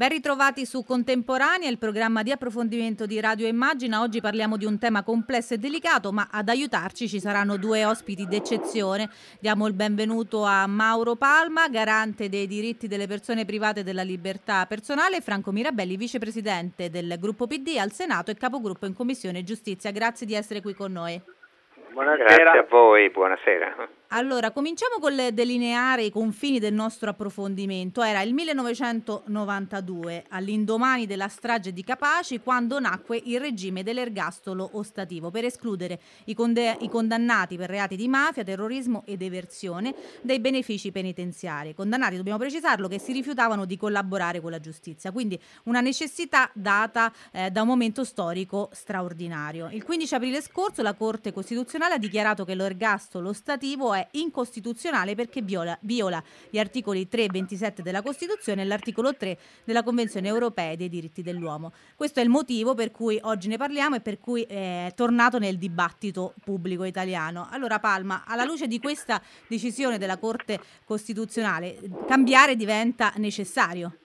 Ben ritrovati su Contemporanea, il programma di approfondimento di Radio Immagina. Oggi parliamo di un tema complesso e delicato, ma ad aiutarci ci saranno due ospiti d'eccezione. Diamo il benvenuto a Mauro Palma, garante dei diritti delle persone private e della libertà personale, e Franco Mirabelli, vicepresidente del gruppo PD al Senato e capogruppo in Commissione Giustizia. Grazie di essere qui con noi. Buonasera. Grazie a voi, buonasera. Allora, cominciamo con delineare i confini del nostro approfondimento. Era il 1992, all'indomani della strage di Capaci, quando nacque il regime dell'ergastolo ostativo per escludere i, conde- i condannati per reati di mafia, terrorismo ed eversione dai benefici penitenziari. Condannati, dobbiamo precisarlo, che si rifiutavano di collaborare con la giustizia. Quindi una necessità data eh, da un momento storico straordinario. Il 15 aprile scorso la Corte Costituzionale ha dichiarato che l'ergastolo ostativo è è incostituzionale perché viola, viola gli articoli 3 e 27 della Costituzione e l'articolo 3 della Convenzione europea dei diritti dell'uomo. Questo è il motivo per cui oggi ne parliamo e per cui è tornato nel dibattito pubblico italiano. Allora Palma, alla luce di questa decisione della Corte Costituzionale, cambiare diventa necessario?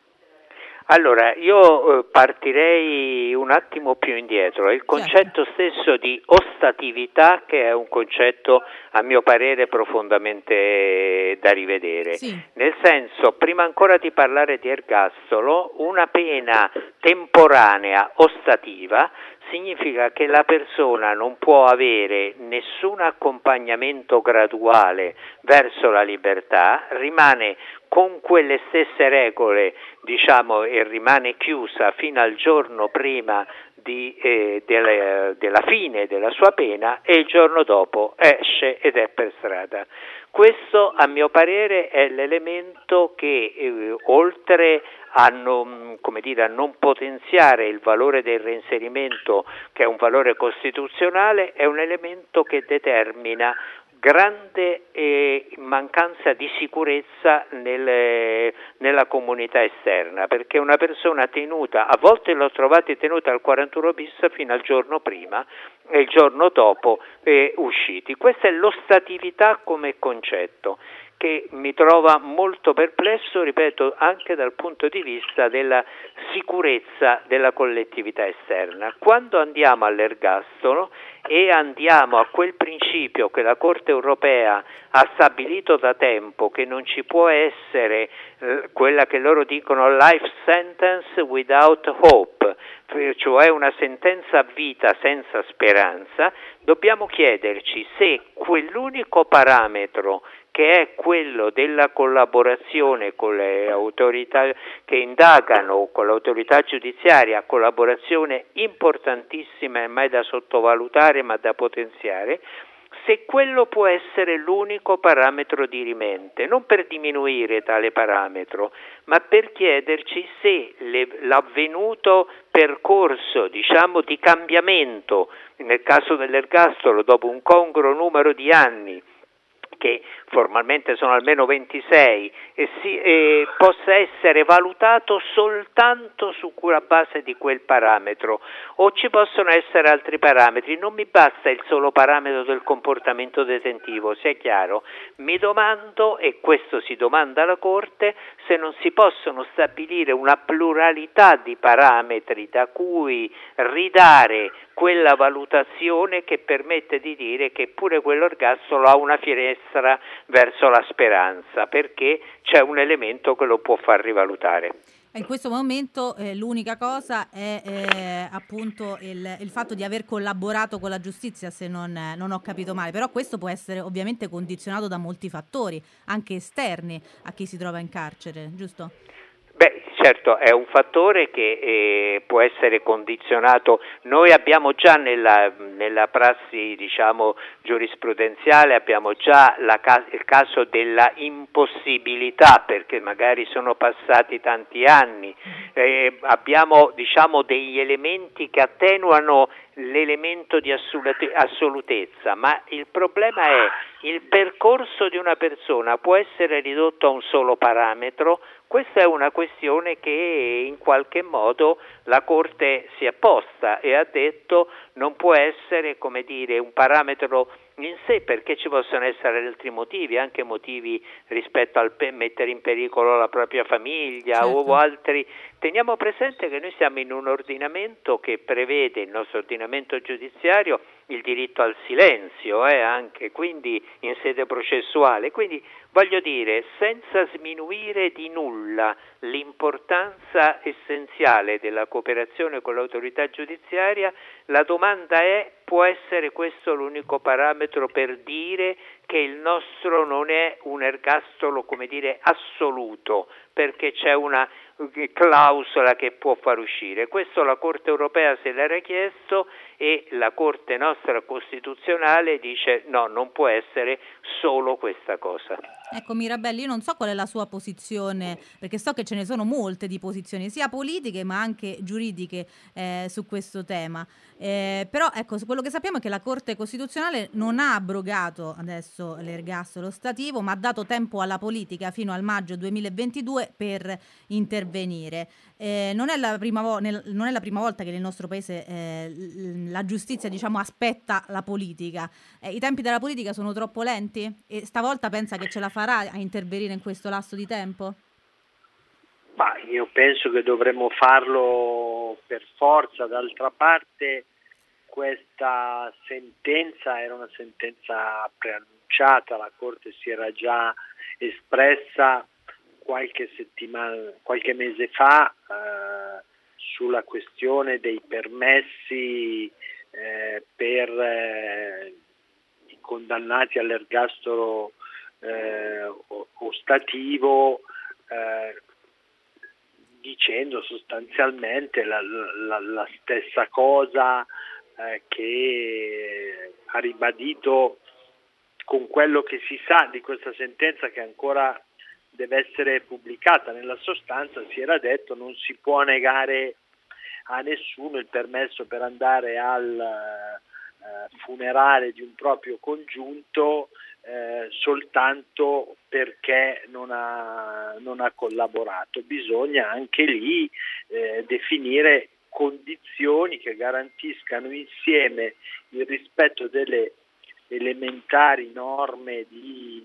Allora, io eh, partirei un attimo più indietro. Il certo. concetto stesso di ostatività, che è un concetto a mio parere profondamente da rivedere. Sì. Nel senso, prima ancora di parlare di ergastolo, una pena temporanea ostativa significa che la persona non può avere nessun accompagnamento graduale verso la libertà, rimane con quelle stesse regole, diciamo, e rimane chiusa fino al giorno prima di, eh, delle, della fine della sua pena e il giorno dopo esce ed è per strada. Questo a mio parere è l'elemento che eh, oltre a non, dire, a non, potenziare il valore del reinserimento che è un valore costituzionale è un elemento che determina grande eh, mancanza di sicurezza nelle, nella comunità esterna, perché una persona tenuta, a volte l'ho trovata tenuta al 41 bis fino al giorno prima e il giorno dopo eh, usciti. Questa è l'ostatività come concetto che mi trova molto perplesso, ripeto, anche dal punto di vista della sicurezza della collettività esterna. Quando andiamo all'ergastolo e andiamo a quel principio che la Corte europea ha stabilito da tempo che non ci può essere eh, quella che loro dicono life sentence without hope, cioè una sentenza a vita senza speranza, dobbiamo chiederci se quell'unico parametro che è quello della collaborazione con le autorità che indagano, con l'autorità giudiziaria, collaborazione importantissima e mai da sottovalutare ma da potenziare, se quello può essere l'unico parametro dirimente, non per diminuire tale parametro, ma per chiederci se le, l'avvenuto percorso diciamo, di cambiamento, nel caso dell'ergastolo, dopo un congruo numero di anni, che formalmente sono almeno 26, e si, e possa essere valutato soltanto sulla base di quel parametro o ci possono essere altri parametri. Non mi basta il solo parametro del comportamento detentivo, sia chiaro. Mi domando, e questo si domanda la Corte, se non si possono stabilire una pluralità di parametri da cui ridare quella valutazione che permette di dire che pure quell'orgasmo ha una finestra verso la speranza, perché c'è un elemento che lo può far rivalutare. In questo momento eh, l'unica cosa è eh, appunto il, il, fatto di aver collaborato con la giustizia, se non, non, ho capito male, però questo può essere ovviamente condizionato da molti fattori, anche esterni a chi si trova in carcere, giusto? Certo, è un fattore che eh, può essere condizionato. Noi abbiamo già nella, nella prassi diciamo, giurisprudenziale già la, il caso della impossibilità, perché magari sono passati tanti anni. Eh, abbiamo diciamo, degli elementi che attenuano l'elemento di assolutezza, ma il problema è il percorso di una persona può essere ridotto a un solo parametro questa è una questione che in qualche modo la Corte si è posta e ha detto non può essere come dire, un parametro in sé perché ci possono essere altri motivi, anche motivi rispetto al pe- mettere in pericolo la propria famiglia certo. o altri. Teniamo presente che noi siamo in un ordinamento che prevede il nostro ordinamento giudiziario il diritto al silenzio, eh, anche quindi in sede processuale. Quindi voglio dire, senza sminuire di nulla l'importanza essenziale della cooperazione con l'autorità giudiziaria, la domanda è può essere questo l'unico parametro per dire che il nostro non è un ergastolo, come dire, assoluto, perché c'è una clausola che può far uscire. Questo la Corte europea se l'era chiesto e la Corte nostra costituzionale dice no, non può essere solo questa cosa. Ecco Mirabelli, io non so qual è la sua posizione, perché so che ce ne sono molte di posizioni, sia politiche ma anche giuridiche eh, su questo tema. Eh, però ecco, quello che sappiamo è che la Corte Costituzionale non ha abrogato adesso l'ergastolo stativo, ma ha dato tempo alla politica fino al maggio 2022 per intervenire. Eh, non, è vo- nel, non, è la prima volta che nel nostro paese eh, la giustizia diciamo, aspetta la politica. Eh, I tempi della politica sono troppo lenti e stavolta pensa che ce la farà a intervenire in questo lasso di tempo? Ma io penso che dovremmo farlo per forza, d'altra parte questa sentenza era una sentenza preannunciata, la Corte si era già espressa qualche settimana, qualche mese fa eh, sulla questione dei permessi eh, per eh, i condannati all'ergastolo eh, ostativo eh, dicendo sostanzialmente la, la, la stessa cosa eh, che ha ribadito con quello che si sa di questa sentenza che ancora deve essere pubblicata. Nella sostanza si era detto non si può negare a nessuno il permesso per andare al eh, funerale di un proprio congiunto eh, soltanto perché non ha, non ha, collaborato. Bisogna anche lì eh, definire condizioni che garantiscano insieme il rispetto delle elementari norme di,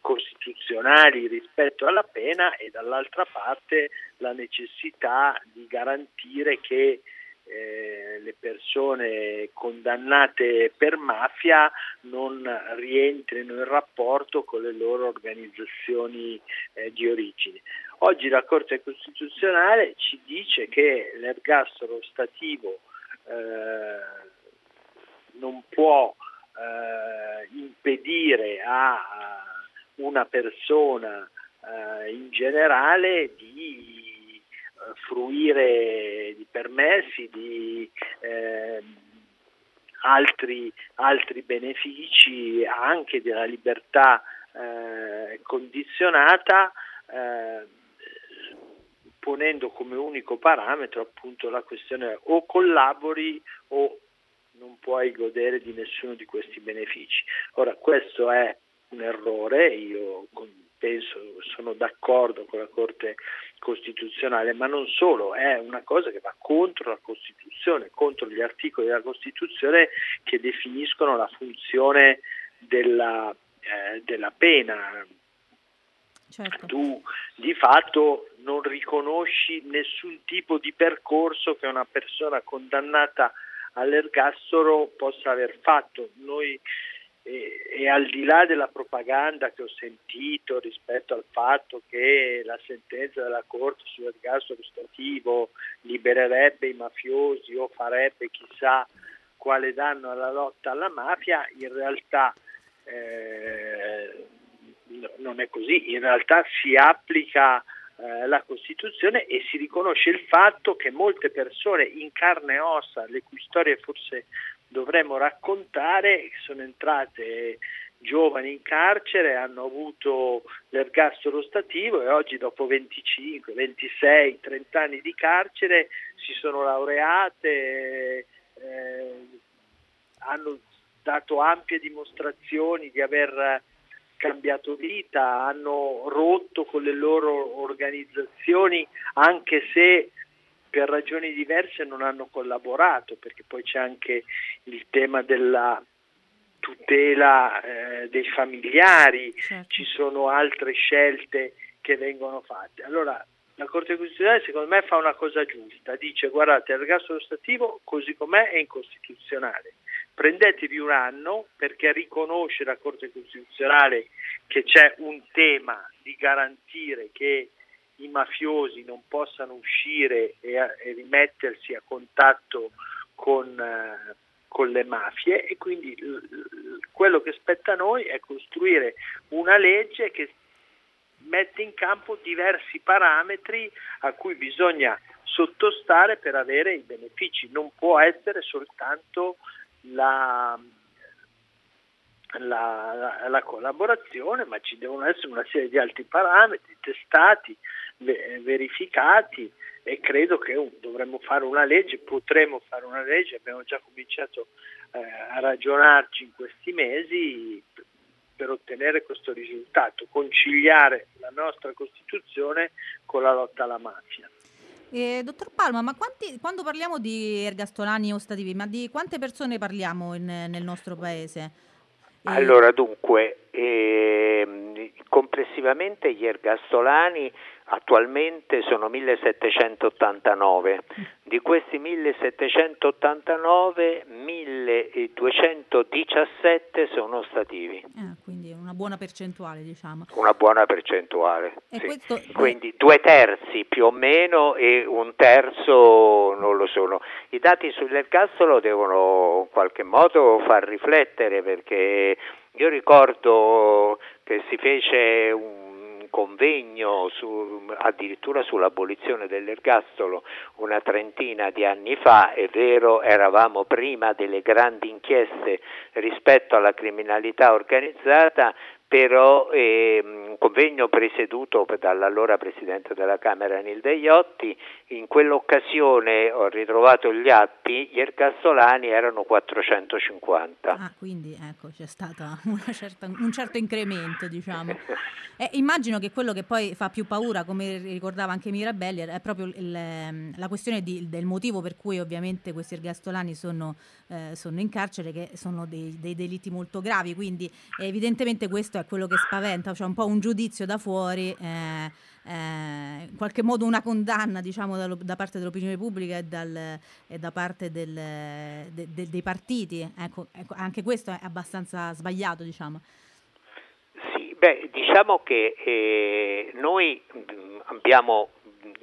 costituzionali rispetto alla pena e dall'altra parte la necessità di garantire che eh, le persone condannate per mafia non rientrino in rapporto con le loro organizzazioni eh, di origine. Oggi la Corte Costituzionale ci dice che l'ergastolo stativo eh, non può eh, impedire a una persona eh, in generale di fruire di permessi, di eh, altri, altri, benefici anche della libertà eh, condizionata, eh, ponendo come unico parametro appunto la questione o collabori o non puoi godere di nessuno di questi benefici. Ora questo è un errore, io penso, sono d'accordo con la Corte Costituzionale, ma non solo, è una cosa che va contro la Costituzione, contro gli articoli della Costituzione che definiscono la funzione della, eh, della pena. Certo. Tu di fatto non riconosci nessun tipo di percorso che una persona condannata all'ergastolo possa aver fatto. Noi e, e, al di là della propaganda che ho sentito rispetto al fatto che la sentenza della Corte sull'ergastolo stativo libererebbe i mafiosi o farebbe chissà quale danno alla lotta alla mafia, in realtà eh, non è così, in realtà si applica eh, la Costituzione e si riconosce il fatto che molte persone in carne e ossa, le cui storie forse dovremmo raccontare, sono entrate giovani in carcere, hanno avuto l'ergastolo stativo e oggi dopo 25, 26, 30 anni di carcere si sono laureate, eh, hanno dato ampie dimostrazioni di aver cambiato vita, hanno rotto con le loro organizzazioni anche se per ragioni diverse non hanno collaborato, perché poi c'è anche il tema della tutela eh, dei familiari, certo. ci sono altre scelte che vengono fatte. Allora la Corte Costituzionale secondo me fa una cosa giusta, dice guardate l'ergastolo stativo così com'è è incostituzionale, prendetevi un anno perché riconosce la Corte Costituzionale che c'è un tema di garantire che i mafiosi non possano uscire e, e rimettersi a contatto con, eh, con le mafie. E quindi quello che spetta a noi è costruire una legge che mette in campo diversi parametri a cui bisogna sottostare per avere i benefici, non può essere soltanto la, la, la, collaborazione, ma ci devono essere una serie di altri parametri testati, verificati e credo che dovremmo fare una legge, potremmo fare una legge, abbiamo già cominciato eh, a ragionarci in questi mesi per ottenere questo risultato, conciliare la nostra Costituzione con la lotta alla mafia. Eh, dottor Palma, ma quanti, quando parliamo di ergastolani ostativi, ma di quante persone parliamo in, nel nostro paese? Eh... Allora, dunque, eh, complessivamente gli ergastolani attualmente sono 1789, di questi 1789 1217 sono ostativi. Ah, quindi una buona percentuale diciamo. Una buona percentuale, sì. questo... quindi due terzi più o meno e un terzo non lo sono. I dati sull'ergastolo devono in qualche modo far riflettere perché io ricordo che si fece un convegno su, addirittura sull'abolizione dell'ergastolo una trentina di anni fa, è vero eravamo prima delle grandi inchieste rispetto alla criminalità organizzata, però eh, un convegno presieduto dall'allora Presidente della Camera Nilde Iotti, in quell'occasione ho ritrovato gli atti, gli ergastolani erano 450. Ah, quindi ecco c'è stato un certo incremento, diciamo. Eh, immagino che quello che poi fa più paura, come ricordava anche Mirabelli, è proprio il, ehm, la questione di, del motivo per cui ovviamente questi ergastolani sono, eh, sono in carcere, che sono dei, dei, delitti molto gravi, quindi evidentemente questo è quello che spaventa, cioè un po' un giudizio da fuori. Eh, eh, in qualche modo una condanna diciamo, da, da parte dell'opinione pubblica e, dal, e da parte del, de, de, dei partiti. Ecco, ecco, anche questo è abbastanza sbagliato. Diciamo. Sì, beh, diciamo che eh, noi abbiamo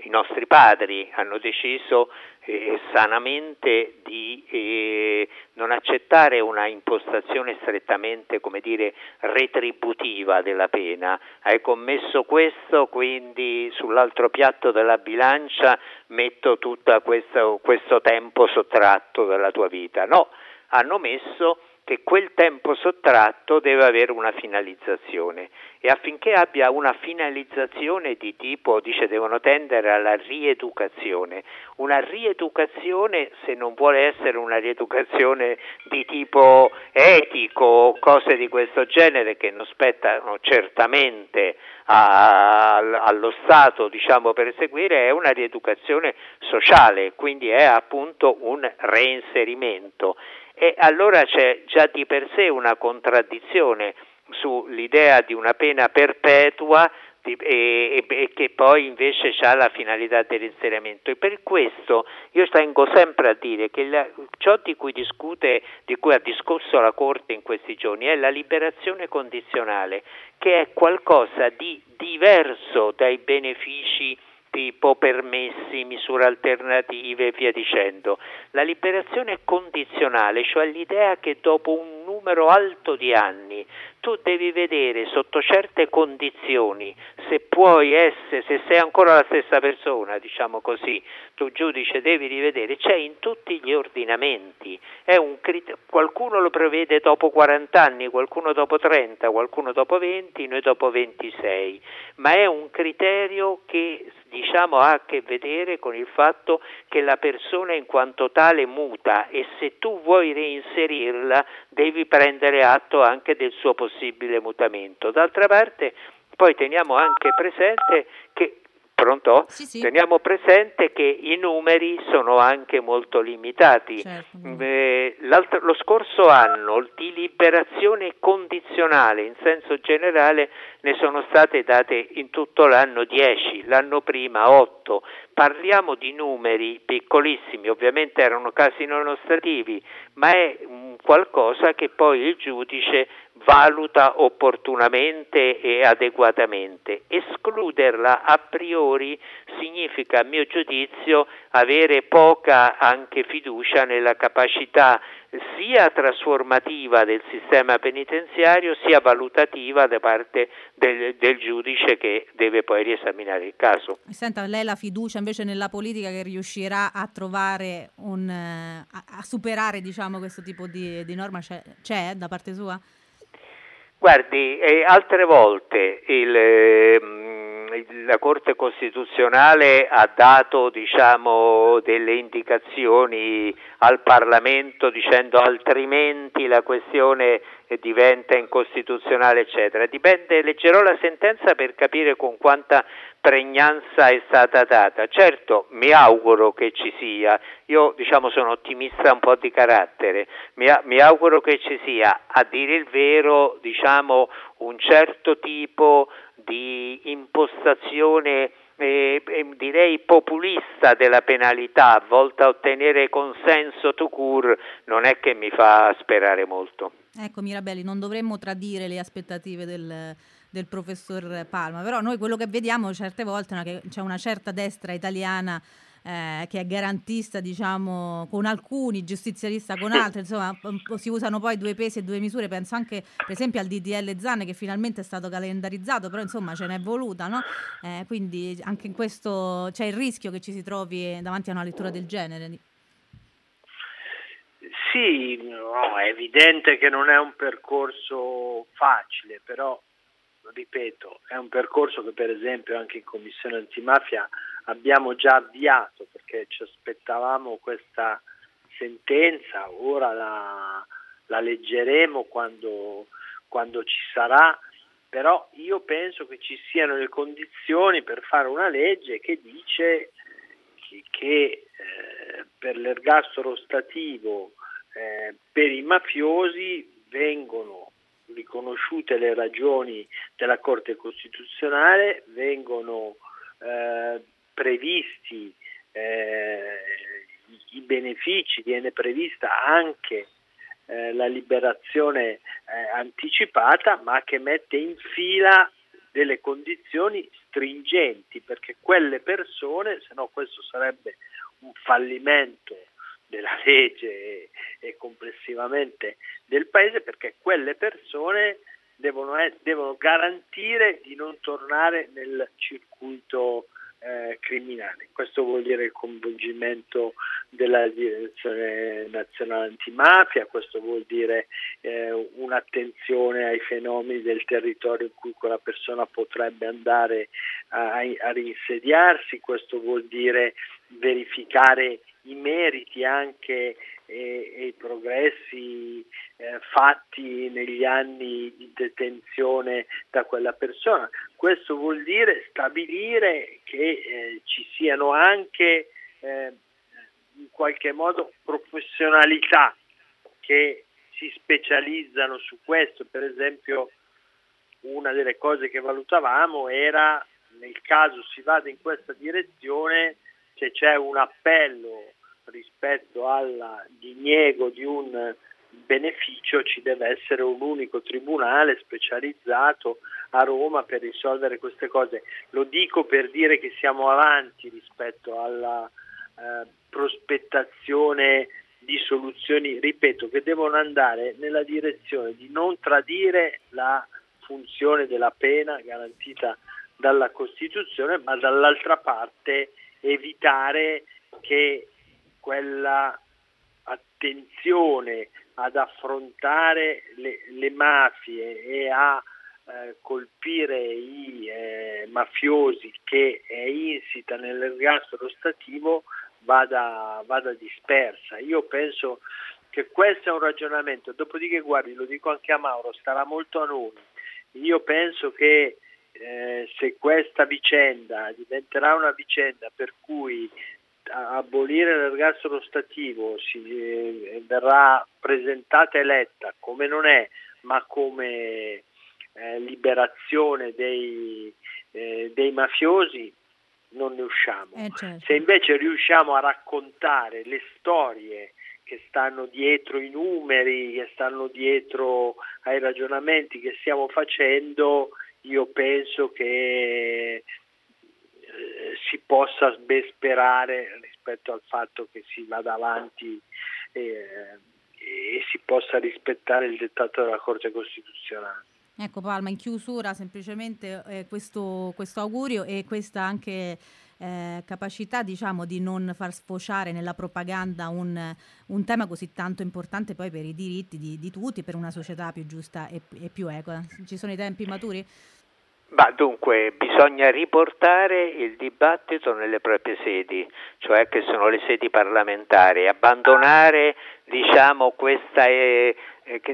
i nostri padri hanno deciso eh, sanamente di eh, non accettare una impostazione strettamente, come dire, retributiva della pena. Hai commesso questo, quindi sull'altro piatto della bilancia metto tutto questo, questo tempo sottratto dalla tua vita. No, hanno messo che quel tempo sottratto deve avere una finalizzazione e affinché abbia una finalizzazione di tipo, dice, devono tendere alla rieducazione. Una rieducazione, se non vuole essere una rieducazione di tipo etico o cose di questo genere che non spettano certamente a, allo Stato diciamo, per eseguire, è una rieducazione sociale, quindi è appunto un reinserimento e allora c'è già di per sé una contraddizione sull'idea di una pena perpetua e, e, che poi invece ha la finalità dell'inserimento. E per questo io tengo sempre a dire che la, ciò di cui discute, di cui ha discorso la Corte in questi giorni, è la liberazione condizionale, che è qualcosa di diverso dai benefici tipo permessi, misure alternative e via dicendo. La liberazione condizionale, cioè l'idea che dopo un numero alto di anni tu devi vedere sotto certe condizioni se puoi essere, se sei ancora la stessa persona, diciamo così, tu giudice devi rivedere, c'è in tutti gli ordinamenti, crit- qualcuno lo prevede dopo 40 anni, qualcuno dopo 30, qualcuno dopo 20, noi dopo 26, ma è un criterio che diciamo ha a che vedere con il fatto che la persona in quanto tale muta e se tu vuoi reinserirla devi prendere atto anche del suo possibile mutamento. D'altra parte poi teniamo anche presente che Pronto? Sì, sì. Teniamo presente che i numeri sono anche molto limitati. Certo. Eh, lo scorso anno di liberazione condizionale in senso generale ne sono state date in tutto l'anno 10, l'anno prima 8. Parliamo di numeri piccolissimi, ovviamente erano casi non ostativi, ma è qualcosa che poi il giudice valuta opportunamente e adeguatamente. Escluderla a priori significa, a mio giudizio, avere poca anche fiducia nella capacità sia trasformativa del sistema penitenziario sia valutativa da parte del, del, giudice che deve poi riesaminare il caso. Senta, lei la fiducia invece nella politica che riuscirà a trovare un, a, a superare diciamo, questo tipo di, di norma c'è, c'è da parte sua? Guardi, eh, altre volte il, eh, la Corte Costituzionale ha dato diciamo, delle indicazioni al Parlamento dicendo altrimenti la questione diventa incostituzionale, eccetera. Dipende, leggerò la sentenza per capire con quanta pregnanza è stata data. Certo, mi auguro che ci sia, io diciamo sono ottimista un po' di carattere, mi, mi auguro che ci sia, a dire il vero, diciamo un certo tipo di impostazione eh, direi populista della penalità volta a ottenere consenso to cure non è che mi fa sperare molto. Ecco Mirabelli, non dovremmo tradire le aspettative del, del professor Palma, però noi quello che vediamo certe volte è che c'è una certa destra italiana eh, che è garantista, diciamo, con alcuni, giustizialista con altri, insomma, si usano poi due pesi e due misure, penso anche per esempio al DDL Zan che finalmente è stato calendarizzato, però insomma ce n'è voluta, no? Eh, quindi anche in questo c'è il rischio che ci si trovi davanti a una lettura del genere. Sì, no, è evidente che non è un percorso facile, però ripeto, è un percorso che per esempio anche in Commissione antimafia abbiamo già avviato perché ci aspettavamo questa sentenza, ora la, la leggeremo quando, quando, ci sarà, però io penso che ci siano le condizioni per fare una legge che dice che, che eh, per l'ergastolo stativo eh, per i mafiosi vengono riconosciute le ragioni della Corte Costituzionale, vengono eh, previsti eh, i benefici, viene prevista anche eh, la liberazione eh, anticipata, ma che mette in fila delle condizioni stringenti, perché quelle persone, se no questo sarebbe un fallimento della legge e, e complessivamente del paese perché quelle persone devono, devono, garantire di non tornare nel circuito eh, criminale. Questo vuol dire il coinvolgimento della Direzione Nazionale Antimafia, questo vuol dire eh, un'attenzione ai fenomeni del territorio in cui quella persona potrebbe andare a, a rinsediarsi, questo vuol dire verificare i meriti anche e, e i progressi eh, fatti negli anni di detenzione da quella persona. Questo vuol dire stabilire che eh, ci siano anche eh, in qualche modo professionalità che si specializzano su questo. Per esempio una delle cose che valutavamo era nel caso si vada in questa direzione se c'è un appello rispetto al diniego di un beneficio ci deve essere un unico tribunale specializzato a Roma per risolvere queste cose. Lo dico per dire che siamo avanti rispetto alla eh, prospettazione di soluzioni, ripeto, che devono andare nella direzione di non tradire la funzione della pena garantita dalla Costituzione, ma dall'altra parte evitare che quella attenzione ad affrontare le, le mafie e a eh, colpire i eh, mafiosi che è insita nell'ergastolo stativo vada, vada dispersa. Io penso che questo è un ragionamento, dopodiché guardi, lo dico anche a Mauro, starà molto a noi. Io penso che eh, se questa vicenda diventerà una vicenda per cui abolire l'ergastolo stativo si, eh, verrà presentata e letta come non è, ma come eh, liberazione dei, eh, dei, mafiosi, non ne usciamo. Eh, certo. Se invece riusciamo a raccontare le storie che stanno dietro i numeri, che stanno dietro ai ragionamenti che stiamo facendo, io penso che si possa ben sperare rispetto al fatto che si vada avanti eh, e si possa rispettare il dettato della Corte Costituzionale. Ecco Palma, in chiusura semplicemente eh, questo, questo, augurio e questa anche eh, capacità diciamo, di non far sfociare nella propaganda un, un, tema così tanto importante poi per i diritti di, di tutti, per una società più giusta e, e più equa. Ci sono i tempi maturi? Ma dunque bisogna riportare il dibattito nelle proprie sedi, cioè che sono le sedi parlamentari, abbandonare diciamo, questa, eh,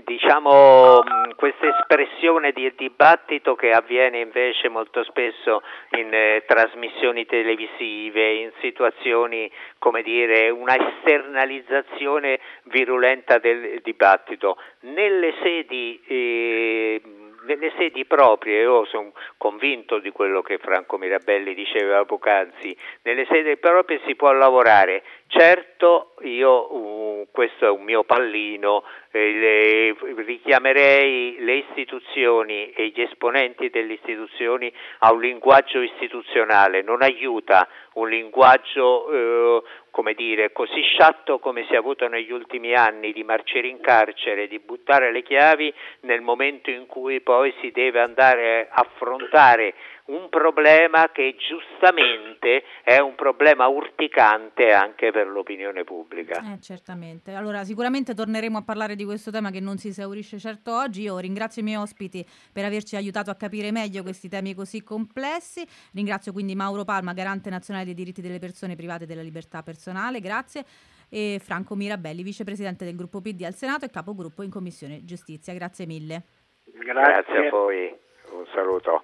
diciamo, questa, espressione di dibattito che avviene invece molto spesso in eh, trasmissioni televisive, in situazioni come dire una esternalizzazione virulenta del dibattito. Nelle sedi eh, nelle sedi proprie, io sono convinto di quello che Franco Mirabelli diceva poc'anzi, nelle sedi proprie si può lavorare. Certo, io uh, questo è un mio pallino, eh, le, richiamerei le istituzioni e gli esponenti delle istituzioni a un linguaggio istituzionale, non aiuta un linguaggio eh, come dire, così sciatto come si è avuto negli ultimi anni di marciare in carcere, di buttare le chiavi nel momento in cui poi si deve andare a affrontare un problema che giustamente è un problema urticante anche per l'opinione pubblica. Eh, certamente. Allora, sicuramente torneremo a parlare di questo tema che non si esaurisce certo oggi. Io ringrazio i miei ospiti per averci aiutato a capire meglio questi temi così complessi. Ringrazio quindi Mauro Palma, garante nazionale dei diritti delle persone private e della libertà personale. Grazie e Franco Mirabelli, vicepresidente del gruppo PD al Senato e capogruppo in Commissione Giustizia. Grazie mille. Grazie, Grazie a voi, un saluto.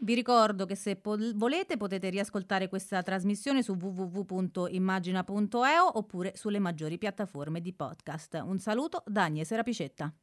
Vi ricordo che se po- volete potete riascoltare questa trasmissione su www.immagina.eo oppure sulle maggiori piattaforme di podcast. Un saluto da Agnese Rapicetta.